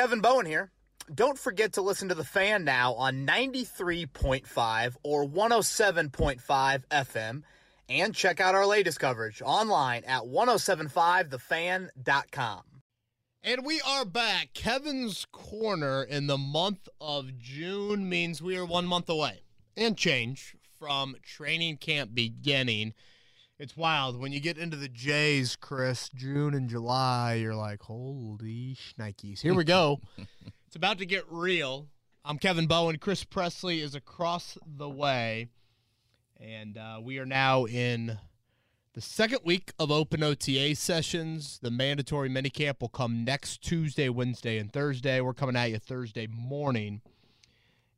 Kevin Bowen here. Don't forget to listen to The Fan now on 93.5 or 107.5 FM and check out our latest coverage online at 1075thefan.com. And we are back. Kevin's Corner in the month of June means we are one month away and change from training camp beginning. It's wild. When you get into the J's, Chris, June and July, you're like, holy shnikes. Here we go. it's about to get real. I'm Kevin Bowen. Chris Presley is across the way. And uh, we are now in the second week of open OTA sessions. The mandatory minicamp will come next Tuesday, Wednesday, and Thursday. We're coming at you Thursday morning.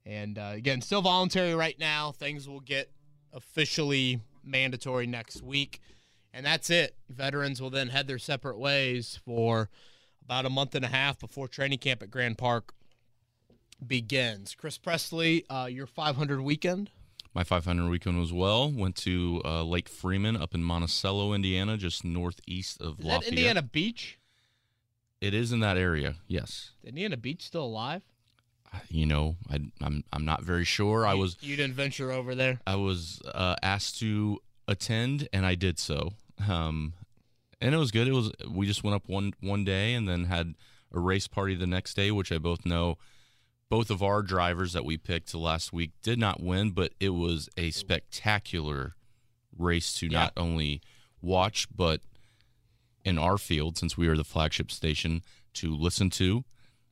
And uh, again, still voluntary right now. Things will get officially mandatory next week. And that's it. Veterans will then head their separate ways for about a month and a half before training camp at Grand Park begins. Chris Presley, uh, your 500 weekend. My 500 weekend was well. Went to uh, Lake Freeman up in Monticello, Indiana, just northeast of Is Lafayette. that Indiana Beach? It is in that area. Yes. Indiana Beach still alive? You know, I, I'm I'm not very sure. I was You didn't venture over there. I was uh, asked to attend, and I did so. Um, and it was good. It was we just went up one one day, and then had a race party the next day, which I both know. Both of our drivers that we picked last week did not win, but it was a spectacular race to Yeah. not only watch, but in our field, since we are the flagship station, to listen to.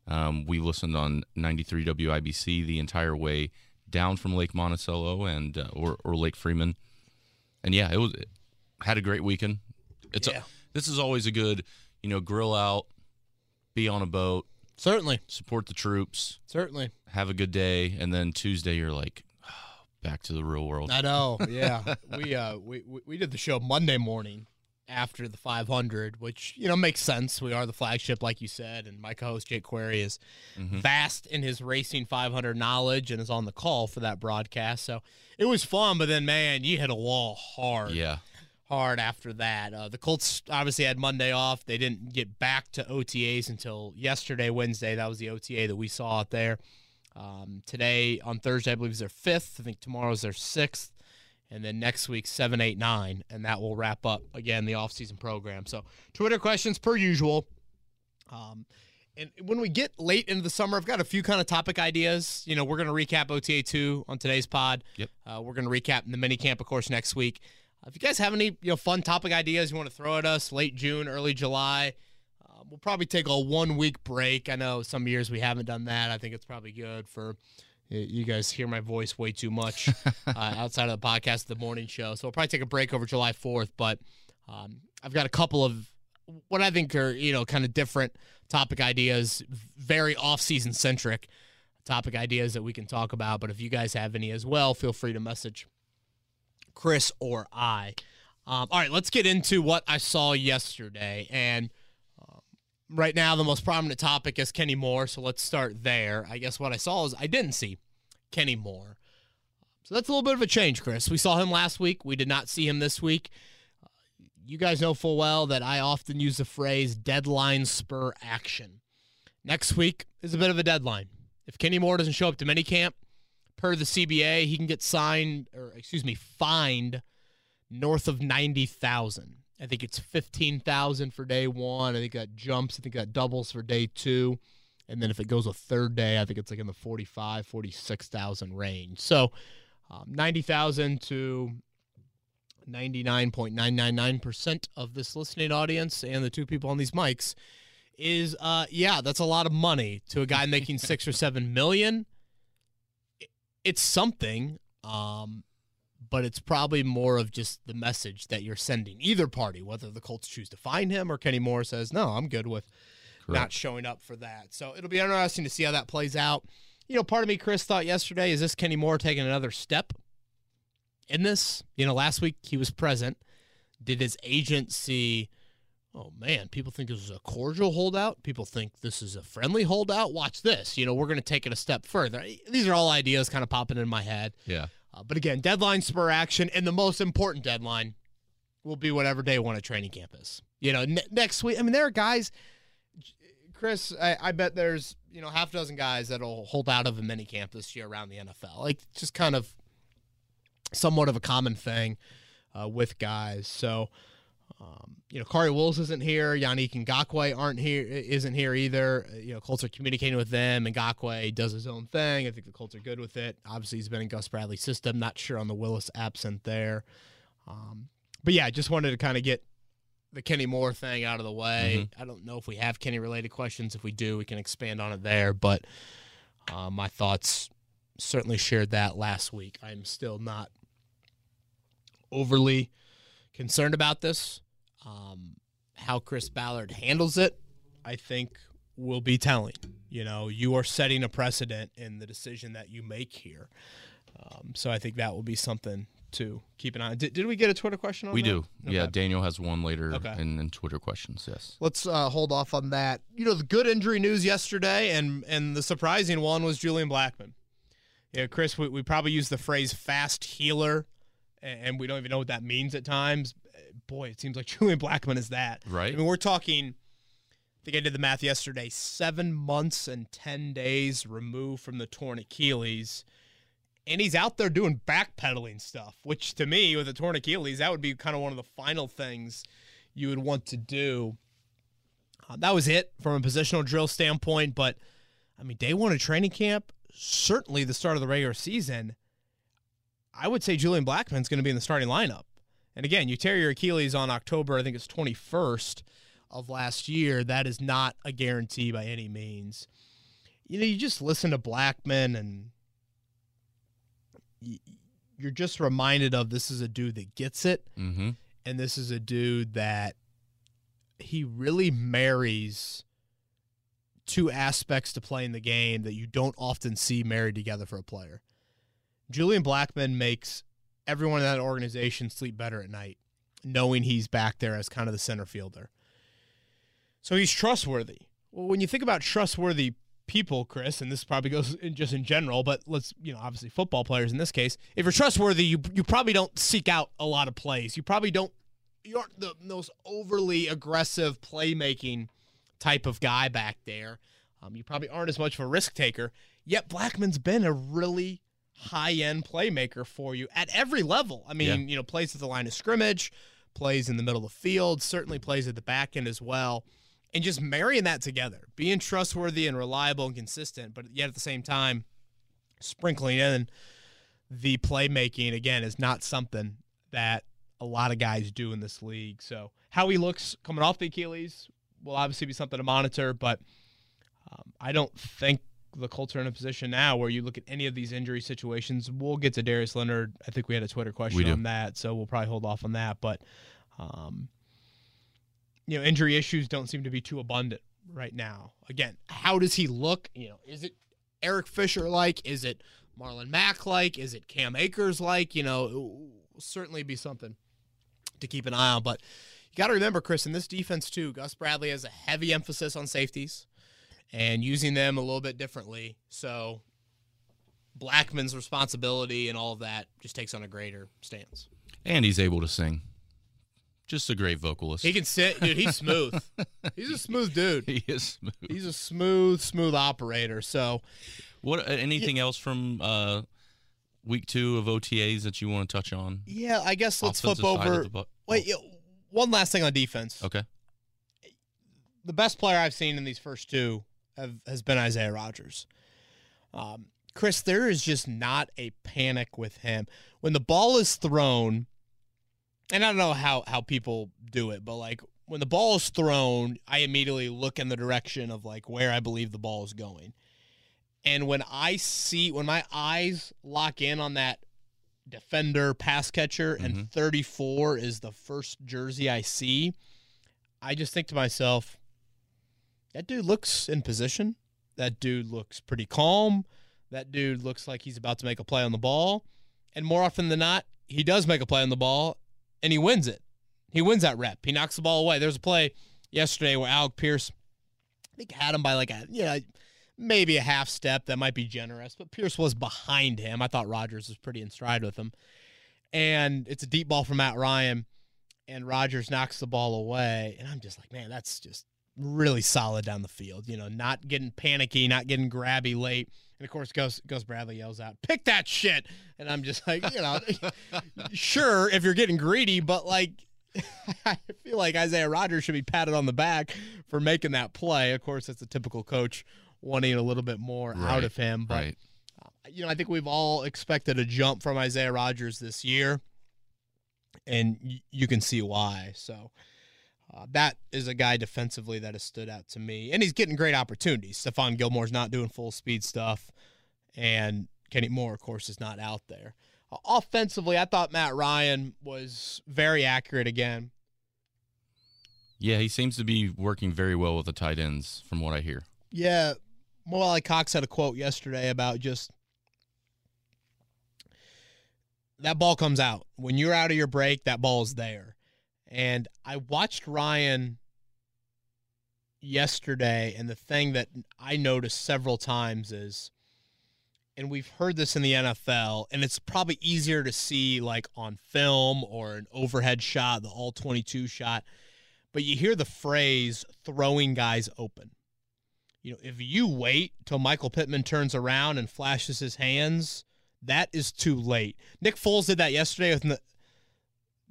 Um, we listened on 93 WIBC the entire way down from Lake Monticello and uh, or, or Lake Freeman, and yeah, it was had a great weekend. It's Yeah. a, this is always a good, you know, grill out, be on a boat, Certainly. support the troops, Certainly. have a good day, and then Tuesday you're like, back to the real world. I know. Yeah. we uh we, we we did the show Monday morning after the 500, which you know makes sense. We are the flagship, like you said, and my co-host Jake Query is Mhm. vast in his racing 500 knowledge and is on the call for that broadcast. So it was fun, but then man, you hit a wall hard. Yeah, hard after that. Uh, the Colts obviously had Monday off. They didn't get back to OTAs until yesterday, Wednesday. That was the OTA that we saw out there. Um, today on Thursday, I believe is their fifth. I think tomorrow is their sixth. And then next week, seven, eight, nine. And that will wrap up, again, the offseason program. So, Twitter questions per usual. Um, and when we get late into the summer, I've got a few kind of topic ideas. You know, we're going to recap OTA 2 on today's pod. Yep. Uh, we're going to recap in the mini camp, of course, next week. Uh, if you guys have any you know fun topic ideas you want to throw at us, late June, early July, uh, we'll probably take a one week break. I know some years we haven't done that. I think it's probably good for you guys hear my voice way too much uh, outside of the podcast, the morning show. So we'll probably take a break over July 4th. But um, I've got a couple of what I think are you know kind of different topic ideas, very off season centric topic ideas that we can talk about. But if you guys have any as well, feel free to message Chris or I. Um, all right, let's get into what I saw yesterday. And right now, the most prominent topic is Kenny Moore. So let's start there. I guess what I saw is I didn't see Kenny Moore. So that's a little bit of a change, Chris. We saw him last week. We did not see him this week. You guys know full well that I often use the phrase deadline spur action. Next week is a bit of a deadline. If Kenny Moore doesn't show up to minicamp, per the CBA, he can get signed or excuse me, fined north of ninety thousand. I think it's fifteen thousand for day one. I think that jumps. I think that doubles for day two. And then if it goes a third day, I think it's like in the 45, 46,000 range. So um, 90,000 to 99.999% of this listening audience and the two people on these mics is, uh, yeah, that's a lot of money to a guy making six or seven million. It's something, um, but it's probably more of just the message that you're sending either party, whether the Colts choose to find him or Kenny Moore says, no, I'm good with not showing up for that. So it'll be interesting to see how that plays out. You know, part of me, Chris, thought yesterday, is this Kenny Moore taking another step in this? You know, last week he was present. Did his agent see, oh man, people think this is a cordial holdout? People think this is a friendly holdout? Watch this. You know, we're going to take it a step further. These are all ideas kind of popping in my head. yeah. Uh, but again, deadline spur action, and the most important deadline will be whatever day one of training camp is. You know, ne- next week. I mean, there are guys. Chris, I, I bet there's you know half a dozen guys that'll hold out of a mini camp this year around the NFL. Like just kind of somewhat of a common thing uh, with guys. So. Um, you know, Khari Willis isn't here. Yannick Ngakoue aren't here, isn't here either. Uh, you know, Colts are communicating with them. and Ngakoue does his own thing. I think the Colts are good with it. Obviously, he's been in Gus Bradley's system. Not sure on the Willis absent there. Um, but yeah, I just wanted to kind of get the Kenny Moore thing out of the way. Mm-hmm. I don't know if we have Kenny related questions. If we do, we can expand on it there. But uh, my thoughts certainly shared that last week. I'm still not overly concerned about this. Um, how Chris Ballard handles it, I think, will be telling. You know, you are setting a precedent in the decision that you make here. Um, so I think that will be something to keep an eye on. Did, did we get a Twitter question on we that? do. Okay. Yeah, Daniel has one later okay. in, in, Twitter questions, yes. Let's uh, hold off on that. You know, the good injury news yesterday and, and the surprising one was Julian Blackmon. Yeah, Chris, we, we probably use the phrase fast healer, and we don't even know what that means at times boy, it seems like Julian Blackmon is that. Right. I mean, we're talking. I think I did the math yesterday. Seven months and ten days removed from the torn Achilles, and he's out there doing backpedaling stuff. Which to me, with a torn Achilles, that would be kind of one of the final things you would want to do. Uh, that was it from a positional drill standpoint. But I mean, day one of training camp, certainly the start of the regular season. I would say Julian Blackmon's going to be in the starting lineup. And again, you tear your Achilles on October, I think it's 21st of last year. That is not a guarantee by any means. You know, you just listen to Blackmon and you're just reminded of this is a dude that gets it. Mm-hmm. And this is a dude that he really marries two aspects to playing the game that you don't often see married together for a player. Julian Blackmon makes everyone in that organization sleep better at night, knowing he's back there as kind of the center fielder. So he's trustworthy. Well, when you think about trustworthy people, Chris, and this probably goes in just in general, but let's, you know, obviously football players in this case, if you're trustworthy, you you probably don't seek out a lot of plays. You probably don't you aren't the most overly aggressive playmaking type of guy back there. Um, you probably aren't as much of a risk taker. Yet Blackmon's been a really high end playmaker for you at every level. I mean, yeah. you know, plays at the line of scrimmage, plays in the middle of the field, certainly plays at the back end as well. And just marrying that together, being trustworthy and reliable and consistent, but yet at the same time, sprinkling in the playmaking again is not something that a lot of guys do in this league. So how he looks coming off the Achilles will obviously be something to monitor, but um, I don't think the Colts are in a position now where you look at any of these injury situations. We'll get to Darius Leonard. I think we had a Twitter question on that, so we'll probably hold off on that. But, um, you know, injury issues don't seem to be too abundant right now. Again, how does he look? You know, is it Eric Fisher like? Is it Marlon Mack like? Is it Cam Akers like? You know, it will certainly be something to keep an eye on. But you got to remember, Chris, in this defense too, Gus Bradley has a heavy emphasis on safeties and using them a little bit differently. So Blackmon's responsibility and all of that just takes on a greater stance. And he's able to sing. Just a great vocalist. He can sit, dude. He's smooth. he's a smooth dude. He is smooth. He's a smooth, smooth operator. So, what? Uh, anything yeah. else from uh, week two of OTAs that you want to touch on? Yeah, I guess let's Offensive flip over. Bu- Wait, oh. one last thing on defense. Okay. The best player I've seen in these first two have, has been Isaiah Rodgers. Um, Chris, there is just not a panic with him. When the ball is thrown, and I don't know how, how people do it, but like when the ball is thrown, I immediately look in the direction of like where I believe the ball is going. And when I see, when my eyes lock in on that defender pass catcher mm-hmm. and 34 is the first jersey I see, I just think to myself, that dude looks in position. That dude looks pretty calm. That dude looks like he's about to make a play on the ball. And more often than not, he does make a play on the ball and he wins it. He wins that rep. He knocks the ball away. There's a play yesterday where Alec Pierce, I think, had him by like a, you know, maybe a half step. That might be generous, but Pierce was behind him. I thought Rodgers was pretty in stride with him. And it's a deep ball from Matt Ryan, and Rodgers knocks the ball away. And I'm just like, man, that's just really solid down the field. You know, not getting panicky, not getting grabby late. And of course, Gus, Gus Bradley yells out, "Pick that shit!" And I'm just like, you know, sure if you're getting greedy, but like, I feel like Isaiah Rodgers should be patted on the back for making that play. Of course, that's a typical coach wanting a little bit more Right, out of him, but right. Uh, you know, I think we've all expected a jump from Isaiah Rodgers this year, and y- you can see why. So uh, that is a guy defensively that has stood out to me, and he's getting great opportunities. Stephon Gilmore's not doing full speed stuff, and Kenny Moore, of course, is not out there. Uh, offensively, I thought Matt Ryan was very accurate again. Yeah, he seems to be working very well with the tight ends, from what I hear. Yeah, Mo Alie-Cox had a quote yesterday about just that ball comes out. When you're out of your break, that ball is there. And I watched Ryan yesterday, and the thing that I noticed several times is, and we've heard this in the NFL, and it's probably easier to see like on film or an overhead shot, the all 22 shot, but you hear the phrase throwing guys open you know, if you wait till Michael Pittman turns around and flashes his hands, that is too late. Nick Foles did that yesterday with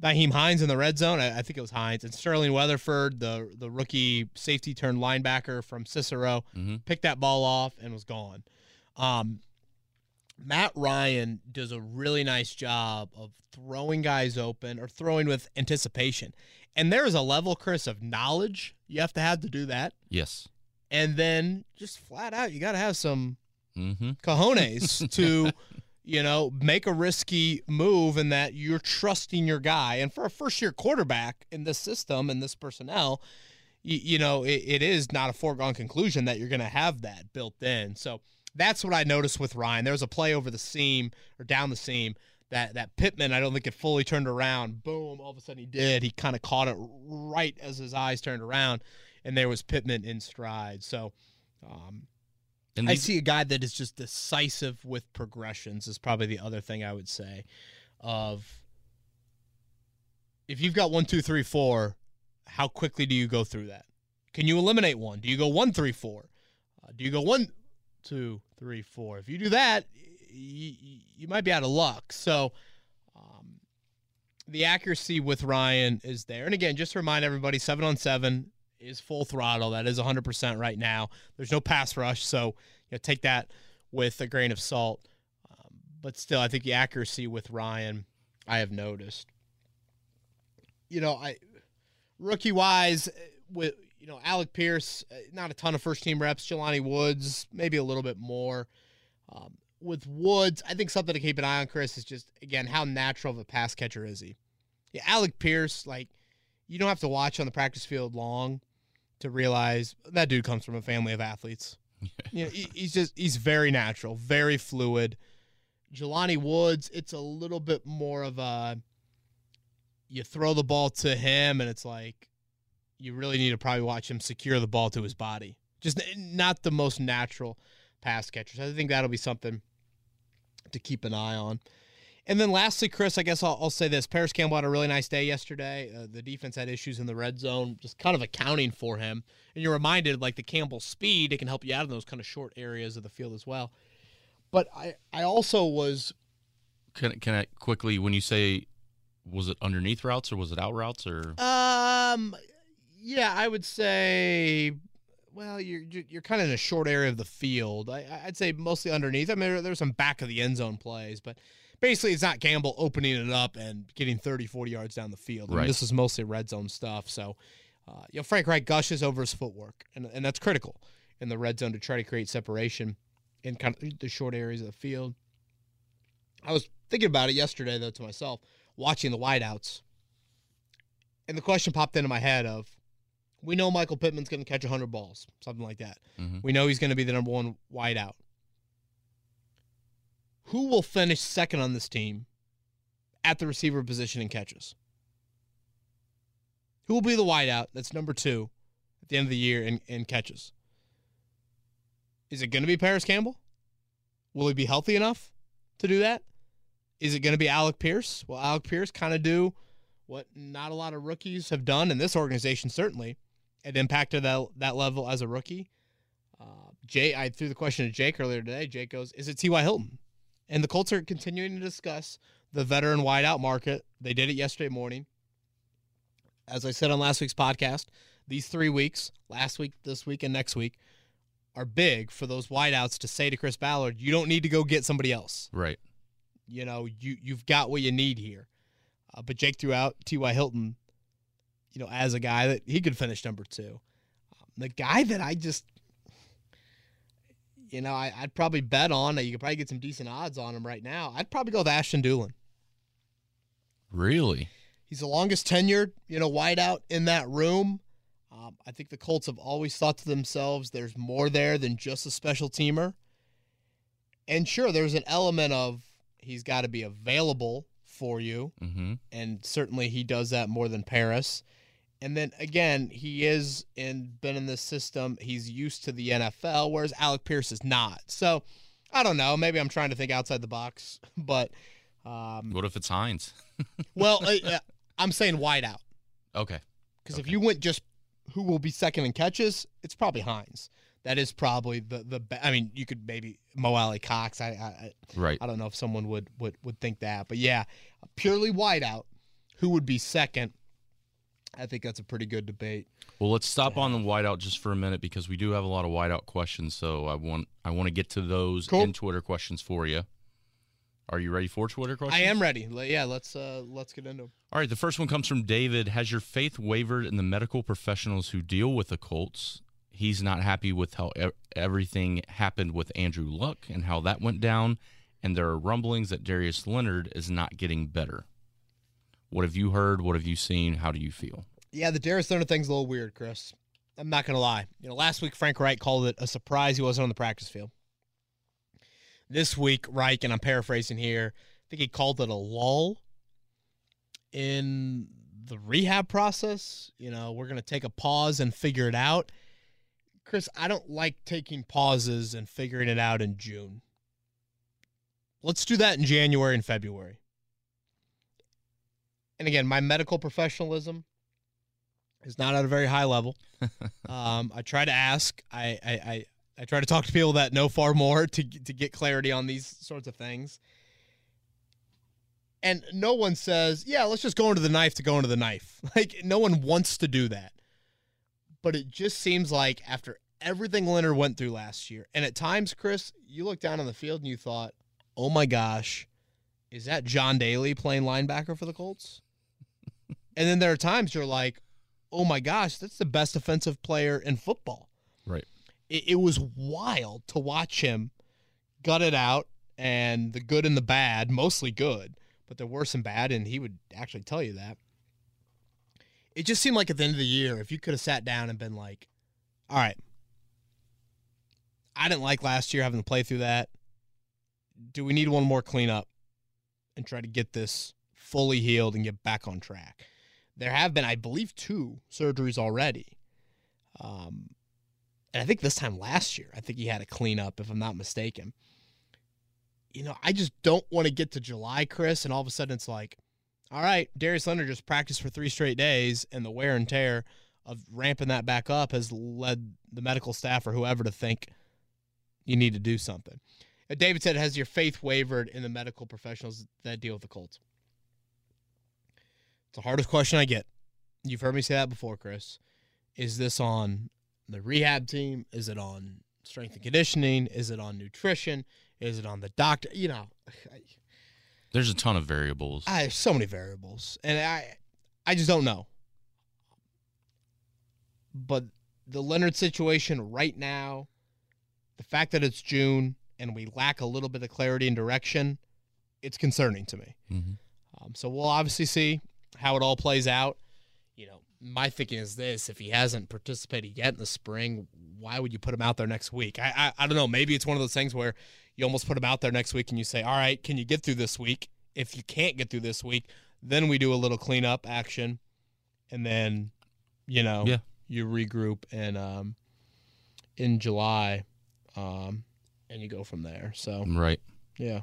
Nyheim Hines in the red zone. I, I think it was Hines and Sterling Weatherford, the the rookie safety turned linebacker from Cicero, hmm picked that ball off and was gone. Um, Matt Ryan does a really nice job of throwing guys open or throwing with anticipation. And there is a level, Chris, of knowledge you have to have to do that Yes. and then just flat out you got to have some hmm cojones to you know make a risky move and that you're trusting your guy and for a first year quarterback in this system and this personnel you, you know it, it is not a foregone conclusion that you're going to have that built in so that's what i noticed with ryan there was a play over the seam or down the seam that that Pittman, I don't think it fully turned around. Boom! All of a sudden he did. He kind of caught it right as his eyes turned around, and there was Pittman in stride. So, um, And I see a guy that is just decisive with progressions. Is probably the other thing I would say. Of if you've got one, two, three, four, how quickly do you go through that? Can you eliminate one? Do you go one, three, four? Uh, do you go one, two, three, four? If you do that, you, you might be out of luck. So, um, the accuracy with Ryan is there. And again, just to remind everybody, seven on seven is full throttle. That is 100% right now. There's no pass rush, so you know, take that with a grain of salt. Um, but still, I think the accuracy with Ryan, I have noticed. You know, I rookie wise, with you know Alec Pierce, uh, not a ton of first team reps. Jelani Woods, maybe a little bit more. Um, with Woods, I think something to keep an eye on, Chris, is just again how natural of a pass catcher is he? Yeah, Alec Pierce, like you don't have to watch on the practice field long to realize that dude comes from a family of athletes. you know, he, he's just he's very natural, very fluid. Jelani Woods, it's a little bit more of a you throw the ball to him and it's like you really need to probably watch him secure the ball to his body. Just not the most natural pass catchers. I think that'll be something to keep an eye on. And then lastly, Chris, I guess I'll, I'll say this: Parris Campbell had a really nice day yesterday. Uh, the defense had issues in the red zone, just kind of accounting for him. And you're reminded, like the Campbell speed, it can help you out in those kind of short areas of the field as well. But I, I also was can, can I quickly, when you say, was it underneath routes or was it out routes or? Um, yeah, I would say. Well, you're you're kind of in a short area of the field. I, I'd say mostly underneath. I mean, there, there's some back of the end zone plays, but basically, it's not Campbell opening it up and getting 30, 40 yards down the field. Right. this is mostly red zone stuff. So, uh, you know, Frank Reich gushes over his footwork, and and that's critical in the red zone to try to create separation in kind of the short areas of the field. I was thinking about it yesterday though to myself, watching the wideouts, and the question popped into my head of, we know Michael Pittman's going to catch 100 balls, something like that. Mhm. We know he's going to be the number one wideout. Who will finish second on this team at the receiver position in catches? Who will be the wideout that's number two at the end of the year in, in catches? Is it going to be Parris Campbell? Will he be healthy enough to do that? Is it going to be Alec Pierce? Will Alec Pierce kind of do what not a lot of rookies have done in this organization, certainly, at impact to that that level as a rookie. Uh, Jay, I threw the question to Jake earlier today. Jake goes, "Is it T.Y. Hilton?" And the Colts are continuing to discuss the veteran wideout market. They did it yesterday morning. As I said on last week's podcast, these three weeks, last week, this week, and next week, are big for those wideouts to say to Chris Ballard, "You don't need to go get somebody else. Right. You know, you you've got what you need here." Uh, but Jake threw out T.Y. Hilton, you know, as a guy that he could finish number two. Um, the guy that I just, you know, I, would probably bet on. That. You could probably get some decent odds on him right now. I'd probably go with Ashton Dulin. Really? He's the longest tenured, you know, wideout in that room. Um, I think the Colts have always thought to themselves, there's more there than just a special teamer. And sure, there's an element of he's got to be available for you. Mm-hmm. And certainly he does that more than Parris. And then again, he is in been in this system. He's used to the NFL, whereas Alec Pierce is not. So I don't know. Maybe I'm trying to think outside the box, but um, what if it's Hines? well, uh, I'm saying wide out. Okay. Because okay. if you went just who will be second in catches, it's probably Hines. That is probably the the. Be- I mean, you could maybe Mo Alie-Cox. I, I right. I don't know if someone would would would think that, but yeah, purely wide out. Who would be second? I think that's a pretty good debate. Well, let's stop on the whiteout just for a minute because we do have a lot of whiteout questions. So I want I want to get to those cool. in Twitter questions for you. Are you ready for Twitter questions? I am ready. Yeah, let's uh, let's get into them. All right, the first one comes from David. Has your faith wavered in the medical professionals who deal with the Colts? He's not happy with how e- everything happened with Andrew Luck and how that went down, and there are rumblings that Darius Leonard is not getting better. What have you heard? What have you seen? How do you feel? Yeah, the Darius Leonard thing's a little weird, Chris. I'm not gonna lie. You know, last week Frank Reich called it a surprise he wasn't on the practice field. This week, Reich, and I'm paraphrasing here, I think he called it a lull in the rehab process. You know, we're gonna take a pause and figure it out. Chris, I don't like taking pauses and figuring it out in June. Let's do that in January and February and again, my medical professionalism is not at a very high level. um, I try to ask. I, I, I I try to talk to people that know far more to to get clarity on these sorts of things. And no one says, "Yeah, let's just go into the knife to go into the knife." Like no one wants to do that. But it just seems like after everything Leonard went through last year, and at times, Chris, you looked down on the field and you thought, "Oh my gosh, is that John Daly playing linebacker for the Colts?" And then there are times you're like, oh my gosh, that's the best defensive player in football. Right. It, it was wild to watch him gut it out and the good and the bad, mostly good, but there were some bad, and he would actually tell you that. It just seemed like at the end of the year, if you could have sat down and been like, all right, I didn't like last year having to play through that. Do we need one more cleanup and try to get this fully healed and get back on track? There have been, I believe, two surgeries already. Um, and I think this time last year, I think he had a cleanup, if I'm not mistaken. You know, I just don't want to get to July, Chris, and all of a sudden it's like, all right, Darius Leonard just practiced for three straight days, and the wear and tear of ramping that back up has led the medical staff or whoever to think you need to do something. Uh, David said, Has your faith wavered in the medical professionals that deal with the Colts? It's the hardest question I get. You've heard me say that before, Chris. Is this on the rehab team? Is it on strength and conditioning? Is it on nutrition? Is it on the doctor? You know, I, there's a ton of variables. I have so many variables, and I, I just don't know. But the Leonard situation right now, the fact that it's June and we lack a little bit of clarity and direction, it's concerning to me. Mm-hmm. Um, so we'll obviously see how it all plays out. You know, my thinking is this: if he hasn't participated yet in the spring, why would you put him out there next week? I, I I don't know. Maybe it's one of those things where you almost put him out there next week and you say, all right, can you get through this week? If you can't get through this week, then we do a little cleanup action, and then, you know, yeah. you regroup and um, in July, um, and you go from there. So right, yeah.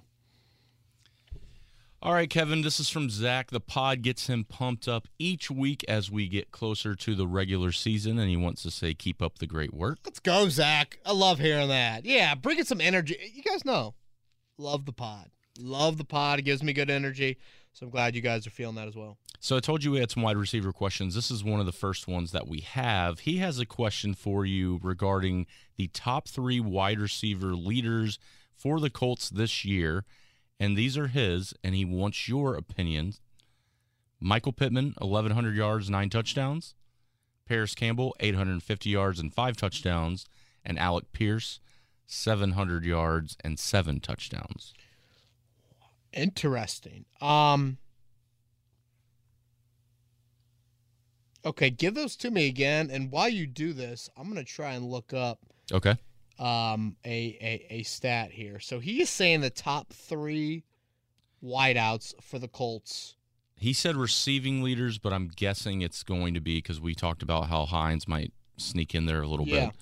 All right, Kevin, this is from Zach. The pod gets him pumped up each week as we get closer to the regular season, and he wants to say, keep up the great work. Let's go, Zach. I love hearing that. Yeah, bring it some energy. You guys know, love the pod. Love the pod. It gives me good energy. So I'm glad you guys are feeling that as well. So I told you we had some wide receiver questions. This is one of the first ones that we have. He has a question for you regarding the top three wide receiver leaders for the Colts this year. And these are his, and he wants your opinion. Michael Pittman, 1,100 yards, nine touchdowns. Parris Campbell, 850 yards and five touchdowns. And Alec Pierce, 700 yards and seven touchdowns. Interesting. Um Okay, give those to me again and while you do this, I'm going to try and look up Okay. Um a, a a stat here. So he is saying the top 3 wideouts for the Colts. He said receiving leaders, but I'm guessing it's going to be because we talked about how Hines might sneak in there a little Yeah. bit.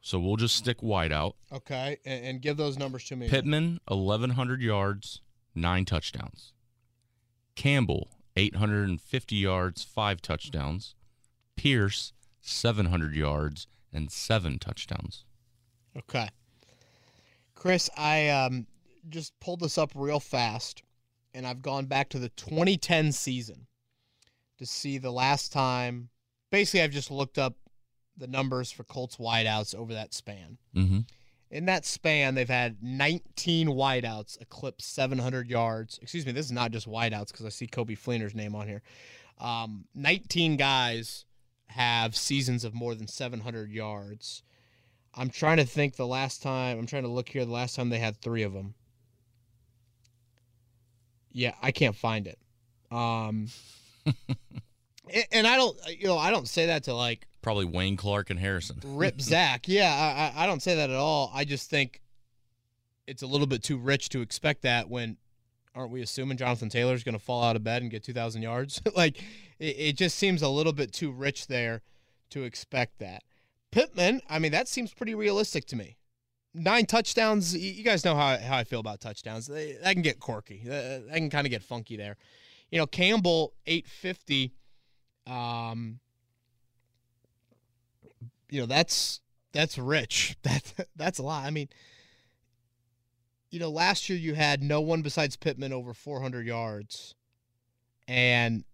So we'll just stick wide out. Okay, and, and give those numbers to me. Pittman, 1,100 yards, nine touchdowns. Campbell, 850 yards, five touchdowns. Pierce, 700 yards and seven touchdowns. Okay. Chris, I um, just pulled this up real fast, and I've gone back to the 2010 season to see the last time. Basically, I've just looked up the numbers for Colts wideouts over that span. Mm-hmm. In that span, they've had 19 wideouts eclipse 700 yards. Excuse me, this is not just wideouts because I see Coby Fleener's name on here. Um, 19 guys have seasons of more than 700 yards. I'm trying to think the last time, I'm trying to look here, the last time they had three of them. Yeah, I can't find it. Um, and- and I don't, you know, I don't say that to like Probably Wayne Clark and Harrison. rip Zach. Yeah, I, I don't say that at all. I just think it's a little bit too rich to expect that when aren't we assuming Jonathan Taylor's going to fall out of bed and get 2,000 yards? like it, it just seems a little bit too rich there to expect that. Pittman, I mean, that seems pretty realistic to me. Nine touchdowns. You guys know how, how I feel about touchdowns. They, can get quirky. That can kind of get funky there. You know, Campbell, 850. Um, you know that's that's rich. That that's a lot. I mean, you know, last year you had no one besides Pittman over 400 yards, and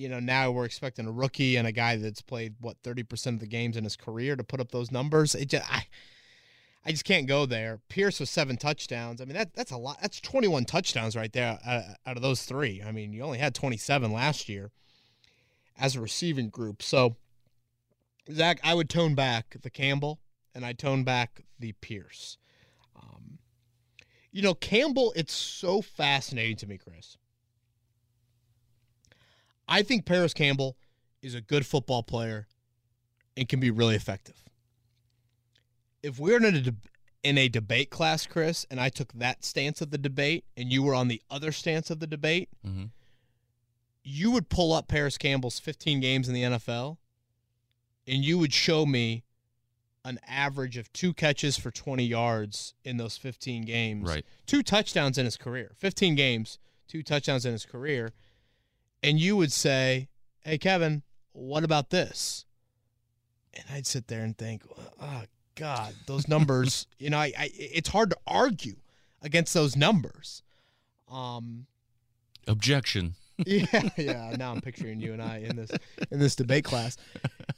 you know now we're expecting a rookie and a guy that's played what 30 percent of the games in his career to put up those numbers. It just I. I just can't go there. Pierce with seven touchdowns. I mean, that that's a lot. That's 21 touchdowns right there uh, out of those three. I mean, you only had 27 last year as a receiving group. So, Zach, I would tone back the Campbell and I tone back the Pierce. Um, you know, Campbell, it's so fascinating to me, Chris. I think Parris Campbell is a good football player and can be really effective. If we're in a, deb- in a debate class, Chris, and I took that stance of the debate and you were on the other stance of the debate, Mm-hmm. you would pull up Parris Campbell's 15 games in the NFL and you would show me an average of two catches for 20 yards in those 15 games. Right. Two touchdowns in his career. 15 games, two touchdowns in his career. And you would say, "Hey Kevin, what about this?" And I'd sit there and think, "Oh god, those numbers, you know, I, I it's hard to argue against those numbers." Um Objection. yeah, yeah. Now I'm picturing you and I in this in this debate class.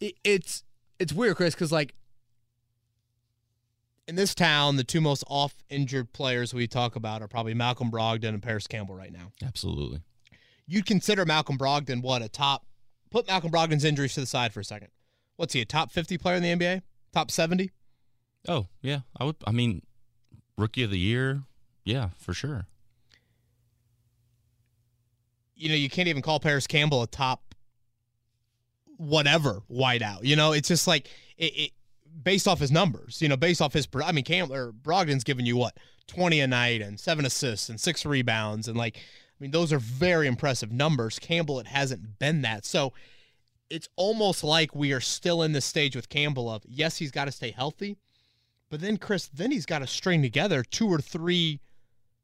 It, it's it's weird, Chris, because like in this town, the two most off injured players we talk about are probably Malcolm Brogdon and Parris Campbell right now. Absolutely. You'd consider Malcolm Brogdon what a top. Put Malcolm Brogdon's injuries to the side for a second. What's he a top 50 player in the NBA? Top 70? Oh, yeah. I would I mean rookie of the year. Yeah, for sure. you know, you can't even call Parris Campbell a top whatever wideout. You know, it's just like it, it based off his numbers. You know, based off his. I mean, Campbell or Brogdon's giving you what twenty a night and seven assists and six rebounds and like, mean, those are very impressive numbers. Campbell, it hasn't been that. So it's almost like we are still in this stage with Campbell of yes, he's got to stay healthy, but then Chris, then he's got to string together two or three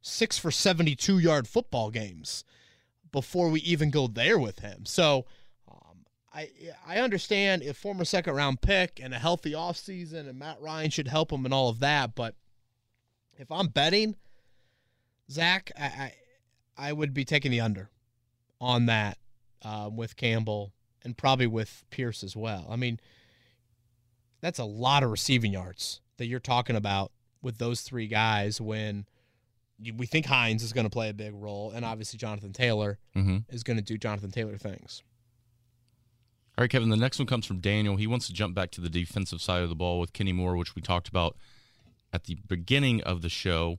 six for 72 yard football games before we even go there with him. So um, I I understand if former second round pick and a healthy offseason and Matt Ryan should help him and all of that, but if I'm betting, Zach, I I, I would be taking the under on that uh, with Campbell and probably with Pierce as well. I mean, that's a lot of receiving yards that you're talking about with those three guys when you, we think Hines is going to play a big role, and obviously Jonathan Taylor Mm-hmm. is going to do Jonathan Taylor things. All right, Kevin. The next one comes from Daniel. He wants to jump back to the defensive side of the ball with Kenny Moore, which we talked about at the beginning of the show.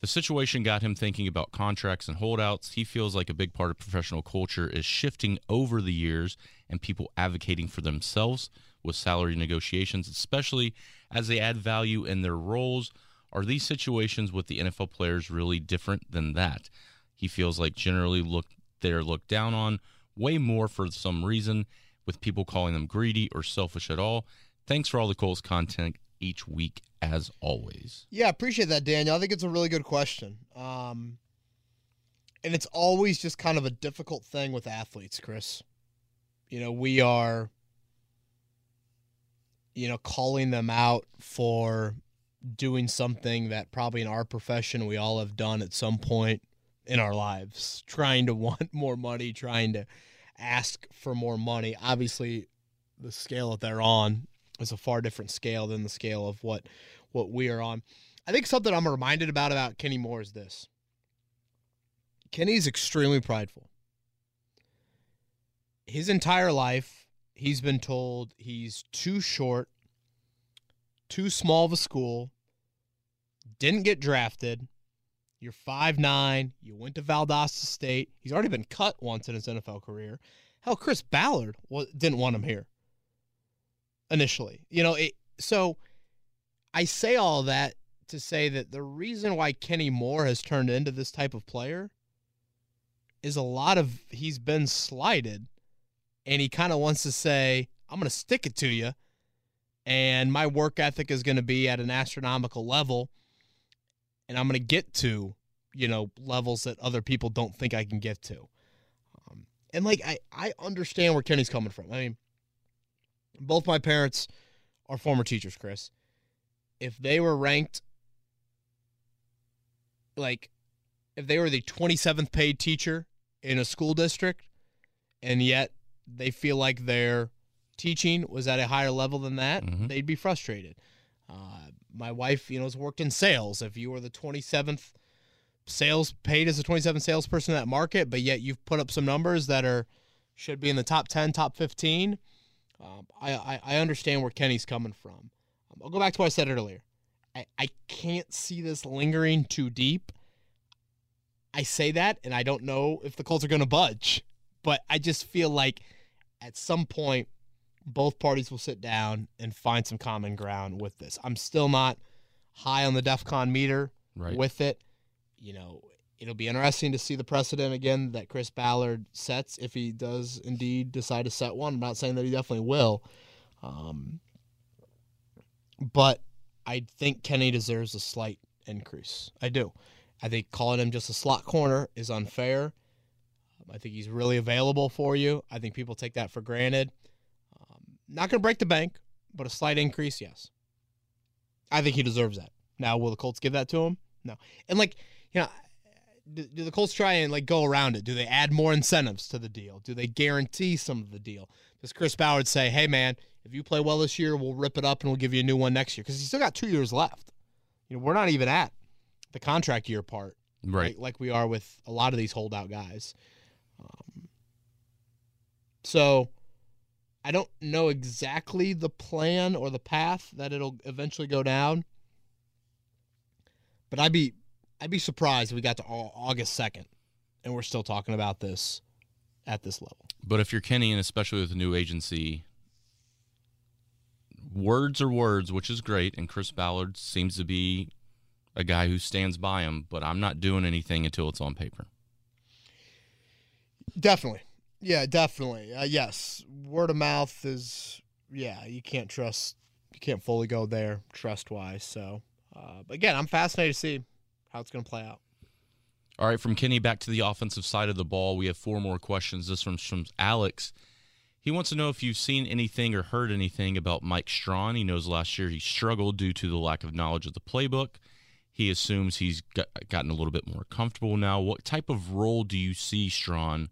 The situation got him thinking about contracts and holdouts. He feels like a big part of professional culture is shifting over the years and people advocating for themselves with salary negotiations, especially as they add value in their roles. Are these situations with the NFL players really different than that? He feels like generally they're looked down on way more for some reason, with people calling them greedy or selfish at all. Thanks for all the Colts content each week, as always. Yeah, I appreciate that, Daniel. I think it's a really good question. Um, and it's always just kind of a difficult thing with athletes, Chris. You know, we are, you know, calling them out for doing something that probably in our profession we all have done at some point in our lives, trying to want more money, trying to ask for more money. Obviously, the scale that they're on is a far different scale than the scale of what what we are on. I think something I'm reminded about about Kenny Moore is this. Kenny's extremely prideful. His entire life, he's been told he's too short, too small of a school, didn't get drafted. You're five nine. You went to Valdosta State. He's already been cut once in his NFL career. Hell, Chris Ballard didn't want him here initially. You know, it, so I say all that to say that the reason why Kenny Moore has turned into this type of player is a lot of he's been slighted and he kind of wants to say, I'm going to stick it to you and my work ethic is going to be at an astronomical level and I'm going to get to, you know, levels that other people don't think I can get to. Um, and like I I understand where Kenny's coming from. I mean, both my parents are former teachers, Chris. If they were ranked like if they were the 27th paid teacher in a school district and yet they feel like their teaching was at a higher level than that, Mhm. they'd be frustrated. Uh, my wife, you know, has worked in sales. If you were the 27th sales paid as a 27th salesperson in that market, but yet you've put up some numbers that are should be in the top 10, top 15, um, I, I I understand where Kenny's coming from. Um, I'll go back to what I said earlier. I, I can't see this lingering too deep. I say that, and I don't know if the Colts are going to budge, but I just feel like at some point, both parties will sit down and find some common ground with this. I'm still not high on the DEF CON meter Right. with it. You know, it'll be interesting to see the precedent again that Chris Ballard sets if he does indeed decide to set one. I'm not saying that he definitely will. Um, but I think Kenny deserves a slight increase. I do. I think calling him just a slot corner is unfair. I think he's really available for you. I think people take that for granted. Um, not going to break the bank, but a slight increase, yes. I think he deserves that. Now, will the Colts give that to him? No. And like, you know, do, do the Colts try and like go around it? Do they add more incentives to the deal? Do they guarantee some of the deal? Does Chris Ballard say, "Hey, man, if you play well this year, we'll rip it up and we'll give you a new one next year"? Because he's still got two years left. You know, we're not even at the contract year part, Right. like, like we are with a lot of these holdout guys. Um, so I don't know exactly the plan or the path that it'll eventually go down, but I'd be I'd be surprised if we got to August second and we're still talking about this at this level. But if you're Kenny, and especially with a new agency, words are words, which is great. And Chris Ballard seems to be a guy who stands by him, but I'm not doing anything until it's on paper. Definitely. Yeah, definitely. Uh, yes, word of mouth is yeah. You can't trust. You can't fully go there trust wise. So, uh, but again, I'm fascinated to see how it's going to play out. All right, from Kenny back to the offensive side of the ball. We have four more questions. This one's from Alex. He wants to know if you've seen anything or heard anything about Mike Strachan. He knows last year he struggled due to the lack of knowledge of the playbook. He assumes he's got, gotten a little bit more comfortable now. What type of role do you see Strawn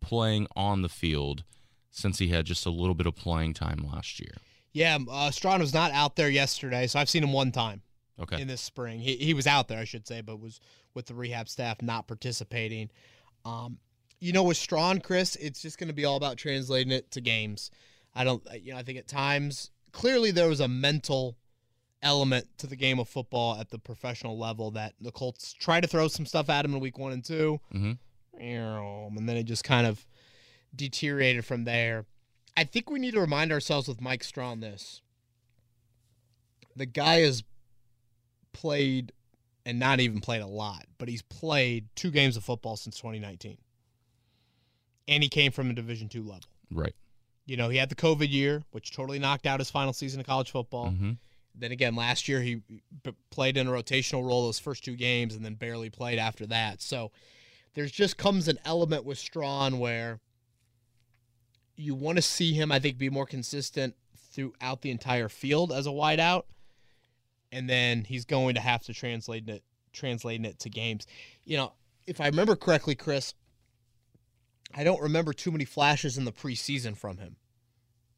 playing on the field since he had just a little bit of playing time last year? Yeah, uh, Strachan was not out there yesterday, so I've seen him one time Okay. in this spring. He, he was out there, I should say, but was with the rehab staff not participating. Um, you know, with Strachan, Chris, it's just going to be all about translating it to games. I don't, you know, I think at times clearly there was a mental element to the game of football at the professional level that the Colts tried to throw some stuff at him in week one and 2 Mhm. and then it just kind of deteriorated from there. I think we need to remind ourselves with Mike Strachan this. The guy has played and not even played a lot, but he's played two games of football since 2019. And he came from a Division two level. Right. You know, he had the COVID year, which totally knocked out his final season of college football. hmm Then again, last year he played in a rotational role those first two games and then barely played after that. So there's just comes an element with Strachan where you want to see him, I think, be more consistent throughout the entire field as a wideout. And then he's going to have to translate it translating it to games. You know, if I remember correctly, Chris, I don't remember too many flashes in the preseason from him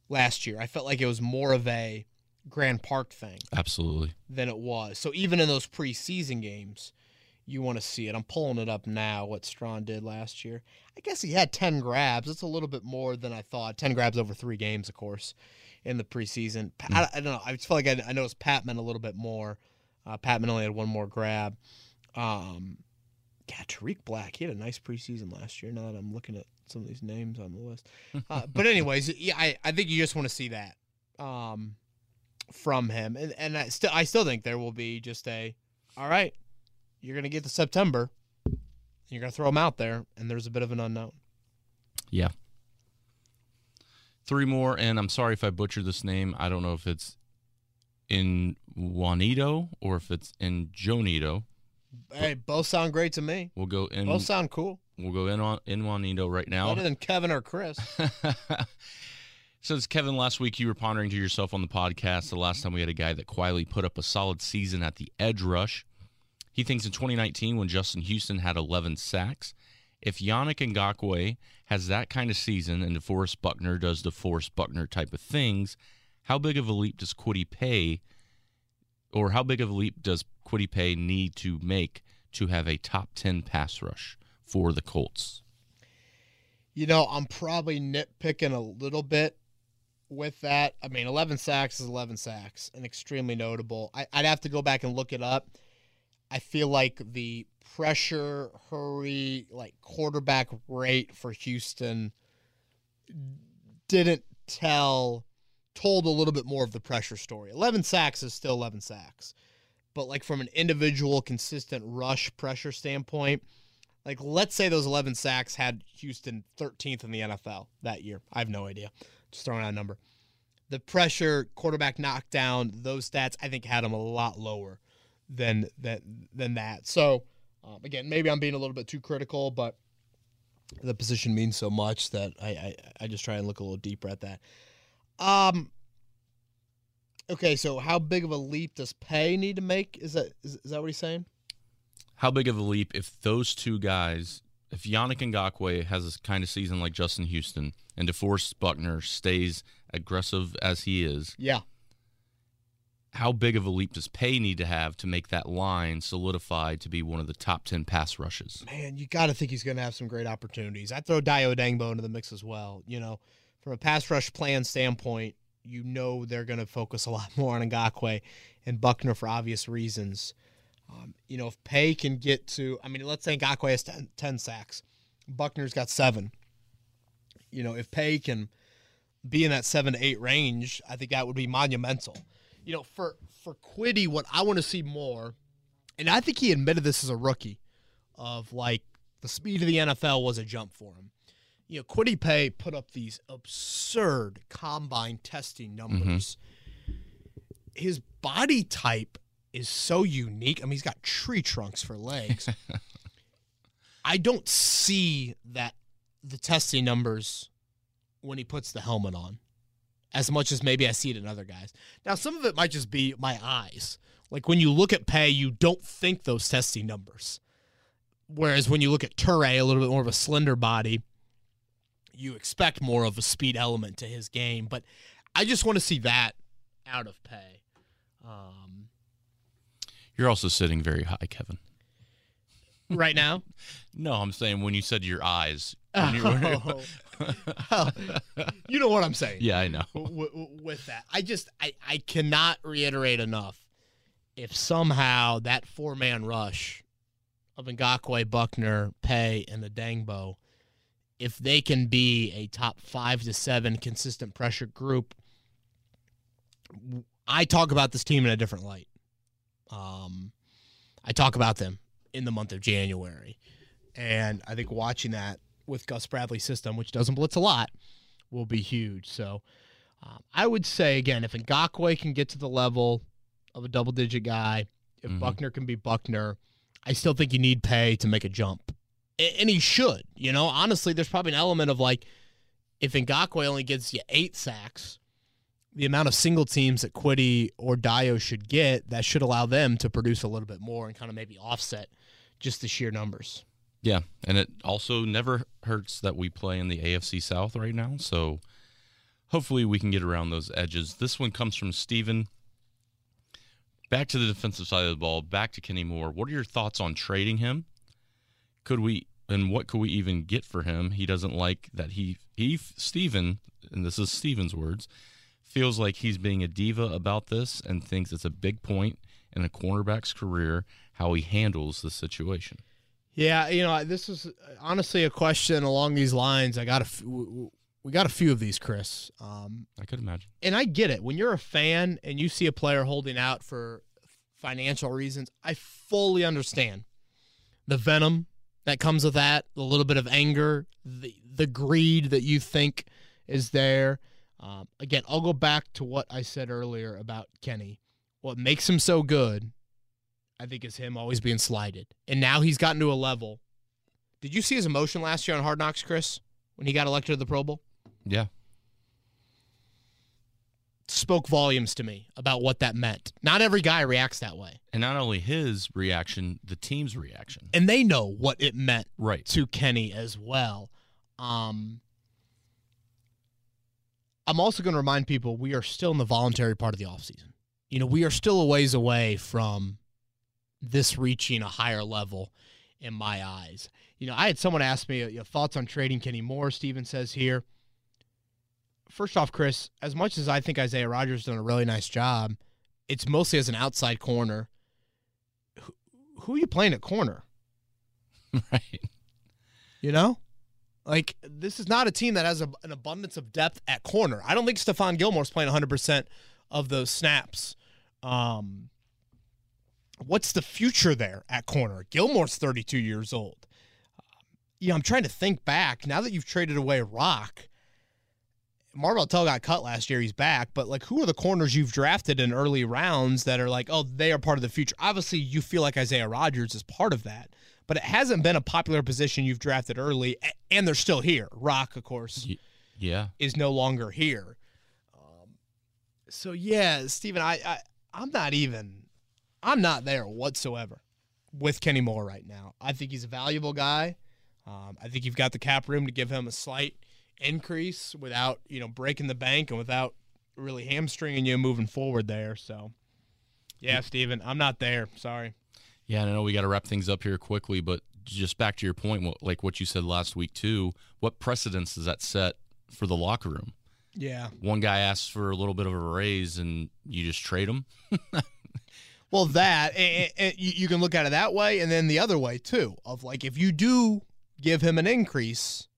last year. I felt like it was more of a Grand Park thing Absolutely. than it was. So even in those preseason games, you want to see it. I'm pulling it up now. What Strachan did last year. I guess he had 10 grabs. It's a little bit more than I thought. 10 grabs over three games, of course, in the preseason. Pa- I, I don't know. I just felt like I, I noticed Patmon a little bit more. Uh, Patmon only had one more grab. Um, yeah, Tarik Black. He had a nice preseason last year. Now that I'm looking at some of these names on the list. Uh, but anyways, yeah, I, I think you just want to see that. Um, from him, and and I still I still think there will be just a, all right, you're gonna get to September, and you're gonna throw him out there, and there's a bit of an unknown. Yeah. Three more, and I'm sorry if I butchered this name. I don't know if it's in Juanito or if it's in Jonito. Hey, both sound great to me. We'll go in. Both sound cool. We'll go in on in Juanito right now. Better than Kevin or Chris. Says Kevin, last week you were pondering to yourself on the podcast the last time we had a guy that quietly put up a solid season at the edge rush. He thinks in 2019, when Justin Houston had 11 sacks, if Yannick Ngakoue has that kind of season and DeForest Buckner does DeForest Buckner type of things, how big of a leap does Kwity Paye, or how big of a leap does Kwity Paye need to make to have a top 10 pass rush for the Colts? You know, I'm probably nitpicking a little bit with that. I mean, 11 sacks is 11 sacks and extremely notable. I, I'd have to go back and look it up. I feel like the pressure, hurry, like quarterback rate for Houston didn't tell, told a little bit more of the pressure story. 11 sacks is still 11 sacks. But like from an individual consistent rush pressure standpoint, like let's say those 11 sacks had Houston 13th in the NFL that year. I have no idea. Just throwing out a number. The pressure, quarterback knockdown, those stats I think had them a lot lower than that than that. So um, again, maybe I'm being a little bit too critical, but the position means so much that I, I I just try and look a little deeper at that. Um. Okay, so how big of a leap does Paye need to make? Is that is, is that what he's saying? How big of a leap if those two guys, if Yannick Ngakoue has this kind of season like Justin Houston and DeForest Buckner stays aggressive as he is, Yeah. How big of a leap does Paye need to have to make that line solidified to be one of the top 10 pass rushes? man, you got to think he's going to have some great opportunities. I throw Dayo Odeyingbo into the mix as well. You know, from a pass rush plan standpoint, you know they're going to focus a lot more on Ngakoue and Buckner for obvious reasons. Um, you know, if Paye can get to, I mean, let's say Ngakoue has 10, 10 sacks, Buckner's got seven. You know, if Paye can be in that seven to eight range, I think that would be monumental. You know, for for Kwity, what I want to see more, and I think he admitted this as a rookie of like the speed of the NFL was a jump for him. You know, Kwity Paye put up these absurd combine testing mm-hmm. numbers. His body type is so unique. I mean, he's got tree trunks for legs. I don't see that the testing numbers when he puts the helmet on as much as maybe I see it in other guys. Now, some of it might just be my eyes. Like when you look at Paye, you don't think those testing numbers. Whereas when you look at Turay, a little bit more of a slender body, you expect more of a speed element to his game. But I just want to see that out of Paye. Um, You're also sitting very high, Kevin. right now, No, I'm saying when you said your eyes. when you were- Oh. You know what I'm saying. yeah, I know. w- w- with that. I just I, I cannot reiterate enough. If somehow that four man rush of Ngakoue, Buckner, Paye, and the Odeyingbo, if they can be a top five to seven consistent pressure group, I talk about this team in a different light. Um, I talk about them in the month of January, and I think watching that with Gus Bradley's system, which doesn't blitz a lot, will be huge. So um, I would say again, if Ngakoue can get to the level of a double digit guy, if Mhm. Buckner can be Buckner, I still think you need Paye to make a jump. A- And he should. You know, honestly, there's probably an element of like, if Ngakoue only gets you eight sacks, the amount of single teams that Kwity or Dayo should get, that should allow them to produce a little bit more and kind of maybe offset just the sheer numbers. Yeah, and it also never hurts that we play in the AFC South right now. So hopefully we can get around those edges. This one comes from Steven. Back to the defensive side of the ball, back to Kenny Moore. What are your thoughts on trading him? Could we and what could we even get for him? He doesn't like that he he Steven, and this is Steven's words, feels like he's being a diva about this and thinks it's a big point in a cornerback's career how he handles the situation. Yeah, you know, this is honestly a question along these lines. I got a, f- we got a few of these, Chris. Um, I could imagine. and I get it. When you're a fan and you see a player holding out for financial reasons, I fully understand the venom that comes with that, the little bit of anger, the the greed that you think is there. Um, again, I'll go back to what I said earlier about Kenny. What makes him so good, I think, is him always being slighted, and now he's gotten to a level. Did you see his emotion last year on Hard Knocks, Chris, when he got elected to the Pro Bowl? Yeah. spoke volumes to me about what that meant. Not every guy reacts that way. And not only his reaction, the team's reaction. And they know what it meant Right. to Kenny as well. Um I'm also going to remind people we are still in the voluntary part of the offseason. You know, we are still a ways away from this reaching a higher level in my eyes. You know, I had someone ask me you know, thoughts on trading Kenny Moore, Steven says here. First off, Chris, as much as I think Isaiah Rodgers has done a really nice job, it's mostly as an outside corner. Who, who are you playing at corner? right. You know? Like, this is not a team that has a, an abundance of depth at corner. I don't think Stephon Gilmore's playing 100% of those snaps. Um, what's the future there at corner? Gilmore's 32 years old. Um, you know, I'm trying to think back. Now that you've traded away Rock, Marvell Tell got cut last year. He's back. But, like, who are the corners you've drafted in early rounds that are like, oh, they are part of the future? Obviously, you feel like Isaiah Rodgers is part of that but it hasn't been a popular position you've drafted early, and they're still here. Rock, of course, Yeah. is no longer here. Um, so yeah, Steven, I, I I'm not even I'm not there whatsoever with Kenny Moore right now. I think he's a valuable guy. Um, I think you've got the cap room to give him a slight increase without you know breaking the bank and without really hamstringing you moving forward there. So yeah, Steven, I'm not there. Sorry. Yeah, and I know we got to wrap things up here quickly, but just back to your point, what, like what you said last week too. What precedence does that set for the locker room? Yeah. One guy asks for a little bit of a raise, and you just trade him. Well, that and, and you can look at it that way, and then the other way too. Of like, if you do give him an increase,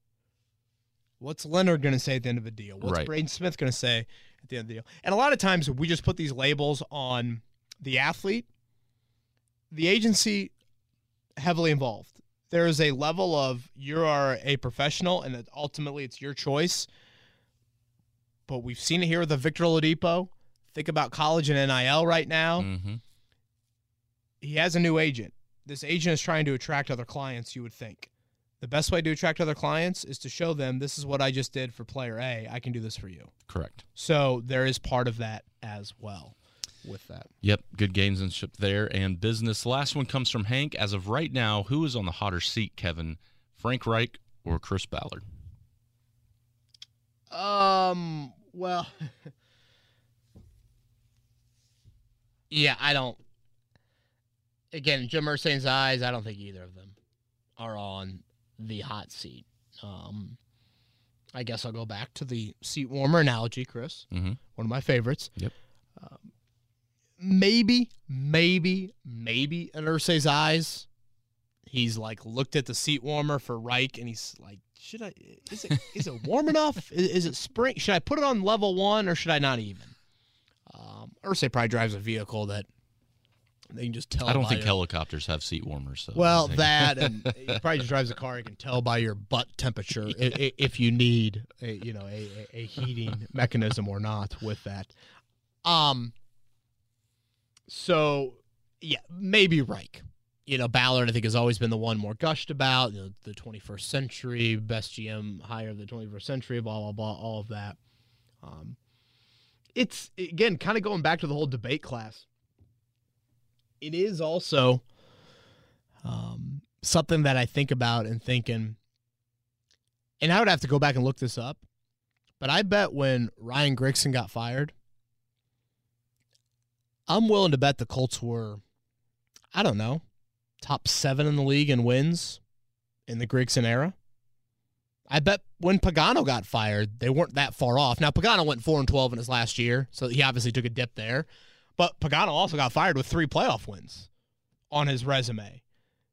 what's Leonard going to say at the end of the deal? What's Right. Braden Smith going to say at the end of the deal? And a lot of times we just put these labels on the athlete. The agency heavily involved. There is a level of you are a professional, and that ultimately it's your choice. But we've seen it here with the Victor Oladipo. Think about college and NIL right now Mm-hmm. He has a new agent. This agent is trying to attract other clients, you would think. the best way to attract other clients is to show them this is what I just did for player A. I can do this for you. Correct. So there is part of that as well with that. Yep, good gamesmanship there and business. Last one comes from Hank. As of right now, who is on the hotter seat, Kevin? Frank Reich or Chris Ballard? Um. Well. yeah, I don't. Again, Jim Irsay's eyes. I don't think either of them are on the hot seat. Um, I guess I'll go back to the seat warmer analogy, Chris. Mm-hmm. One of my favorites. Yep. Um, maybe, maybe, maybe in Irsay's eyes, he's like looked at the seat warmer for Reich, and he's like, "Should I? Is it is it warm enough? Is, is it spring? Should I put it on level one, or should I not even?" Um, Irsay probably drives a vehicle that they can just tell. I don't think your- helicopters have seat warmers. So well, that and he probably just drives a car. You can tell by your butt temperature i i if you need a you know a, a, a heating mechanism or not with that. Um. So yeah, maybe Reich. You know, Ballard I think has always been the one more gushed about. You know, the 21st century best GM hire of the 21st century. Blah blah blah. All of that. Um. It's again kind of going back to the whole debate class. It is also um, something that I think about and thinking, and I would have to go back and look this up, but I bet when Ryan Grigson got fired, I'm willing to bet the Colts were, I don't know, top seven in the league in wins in the Grigson era. I bet when Pagano got fired, they weren't that far off. Now Pagano went four and twelve in his last year, so he obviously took a dip there. But Pagano also got fired with three playoff wins on his resume.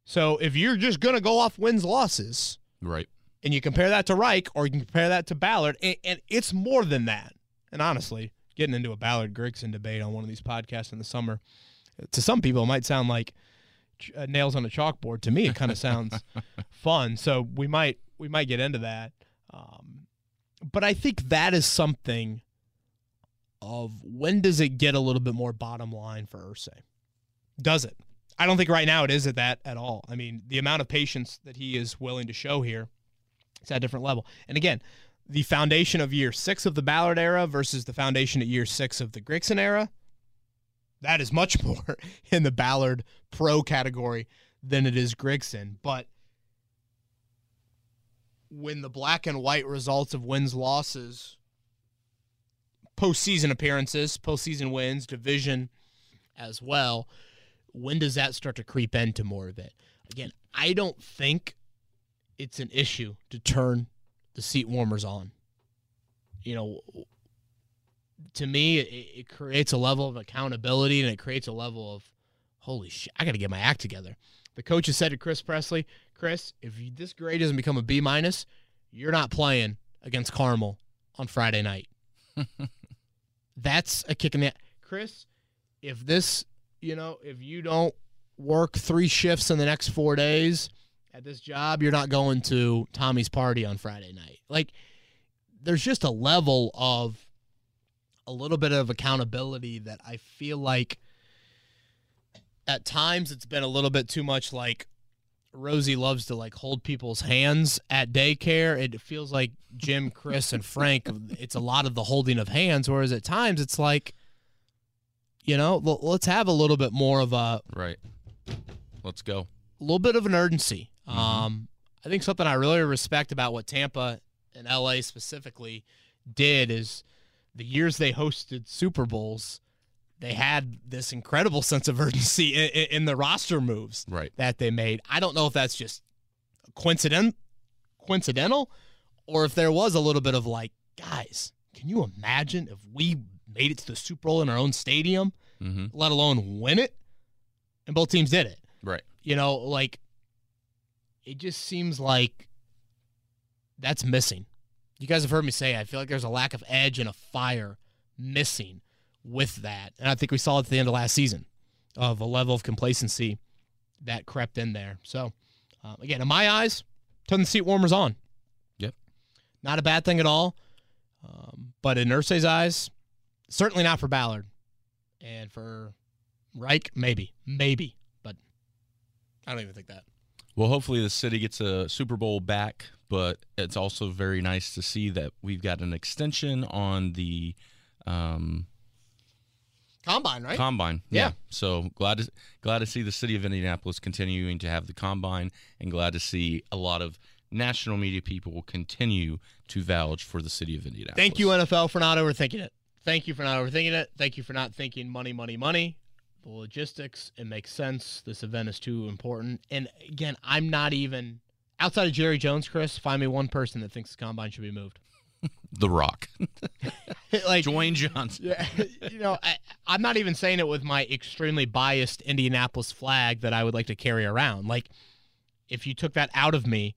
So if you're just gonna go off wins losses, right. and you compare that to Reich or you can compare that to Ballard, and, and it's more than that. And honestly, getting into a Ballard Grigson debate on one of these podcasts in the summer, to some people, it might sound like uh, nails on a chalkboard. To me, it kind of sounds fun. So we might we might get into that. Um, but I think that is something of when does it get a little bit more bottom line for Irsay? Does it? I don't think right now it is at that at all. I mean, the amount of patience that he is willing to show here it's at a different level. And again, the foundation of year six of the Ballard era versus the foundation at year six of the Grigson era, that is much more in the Ballard pro category than it is Grigson. But when the black and white results of wins, losses, postseason appearances, postseason wins, division as well, when does that start to creep into more of it? Again, I don't think it's an issue to turn the seat warmers on. You know, to me, it, it creates a level of accountability and it creates a level of, holy shit, I got to get my act together. The coach has said to Chris Presley, Chris, if you, this grade doesn't become a B minus, you're not playing against Carmel on Friday night. That's a kick in the ass. Chris. If this, you know, if you don't work three shifts in the next four days at this job, you're not going to Tommy's party on Friday night. Like, there's just a level of a little bit of accountability that I feel like at times it's been a little bit too much like Rosie loves to like hold people's hands at daycare. It feels like Jim, Chris, and Frank, it's a lot of the holding of hands, whereas at times it's like, you know, let's have a little bit more of a Right. Let's go. a little bit of an urgency. Mhm. Um, I think something I really respect about what Tampa and LA specifically did is the years they hosted Super Bowls, they had this incredible sense of urgency in, in, in the roster moves Right. that they made. I don't know if that's just coincident, coincidental, or if there was a little bit of like, guys, can you imagine if we made it to the Super Bowl in our own stadium, Mm-hmm. let alone win it? And both teams did it. Right. You know, like it just seems like that's missing. You guys have heard me say I feel like there's a lack of edge and a fire missing with that. And I think we saw it at the end of last season of a level of complacency that crept in there. So, uh, again, in my eyes, turn the seat warmers on. Yep. Not a bad thing at all. Um, but in Irsay's eyes, certainly not for Ballard. And for Reich, maybe. Maybe. But I don't even think that. Well, hopefully the city gets a Super Bowl back, but it's also very nice to see that we've got an extension on the um, Combine, right? combine. Yeah. So glad to glad to see the city of Indianapolis continuing to have the combine, and glad to see a lot of national media people will continue to vouch for the city of Indianapolis. Thank you, NFL, for not overthinking it. Thank you for not overthinking it. Thank you for not thinking money, money, money. The logistics, it makes sense. This event is too important. And again, I'm not even outside of Jerry Jones, Chris. Find me one person that thinks the combine should be moved. The Rock, like, Dwayne Johnson. yeah, you know, I, I'm not even saying it with my extremely biased Indianapolis flag that I would like to carry around. Like, if you took that out of me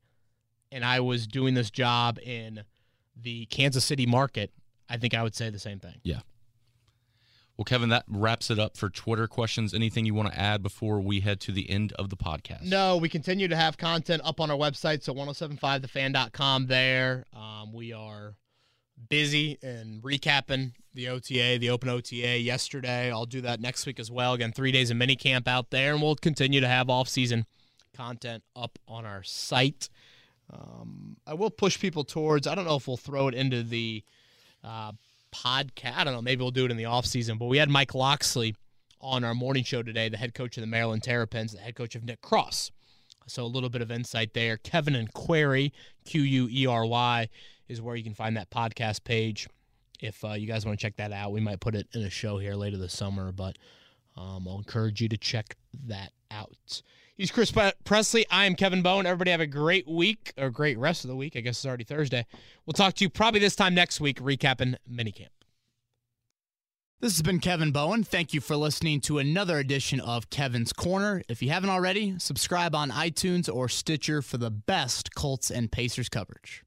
and I was doing this job in the Kansas City market, I think I would say the same thing. Yeah. Well, Kevin, that wraps it up for Twitter questions. Anything you want to add before we head to the end of the podcast? No, we continue to have content up on our website, so 1075thefan.com there. Um, we are busy and recapping the OTA, the open OTA yesterday. I'll do that next week as well. Again, three days of mini camp out there, and we'll continue to have off season content up on our site. Um, I will push people towards, I don't know if we'll throw it into the uh, podcast. I don't know, maybe we'll do it in the off season, but we had Mike Locksley on our morning show today, the head coach of the Maryland Terrapins, the head coach of Nick Cross. So a little bit of insight there. Kevin and Query, Q U E R Y, is where you can find that podcast page. If uh, you guys want to check that out, we might put it in a show here later this summer, but um, I'll encourage you to check that out. He's Chris Presley. I am Kevin Bowen. Everybody have a great week or great rest of the week. I guess it's already Thursday. We'll talk to you probably this time next week, recapping minicamp. This has been Kevin Bowen. Thank you for listening to another edition of Kevin's Corner. If you haven't already, subscribe on iTunes or Stitcher for the best Colts and Pacers coverage.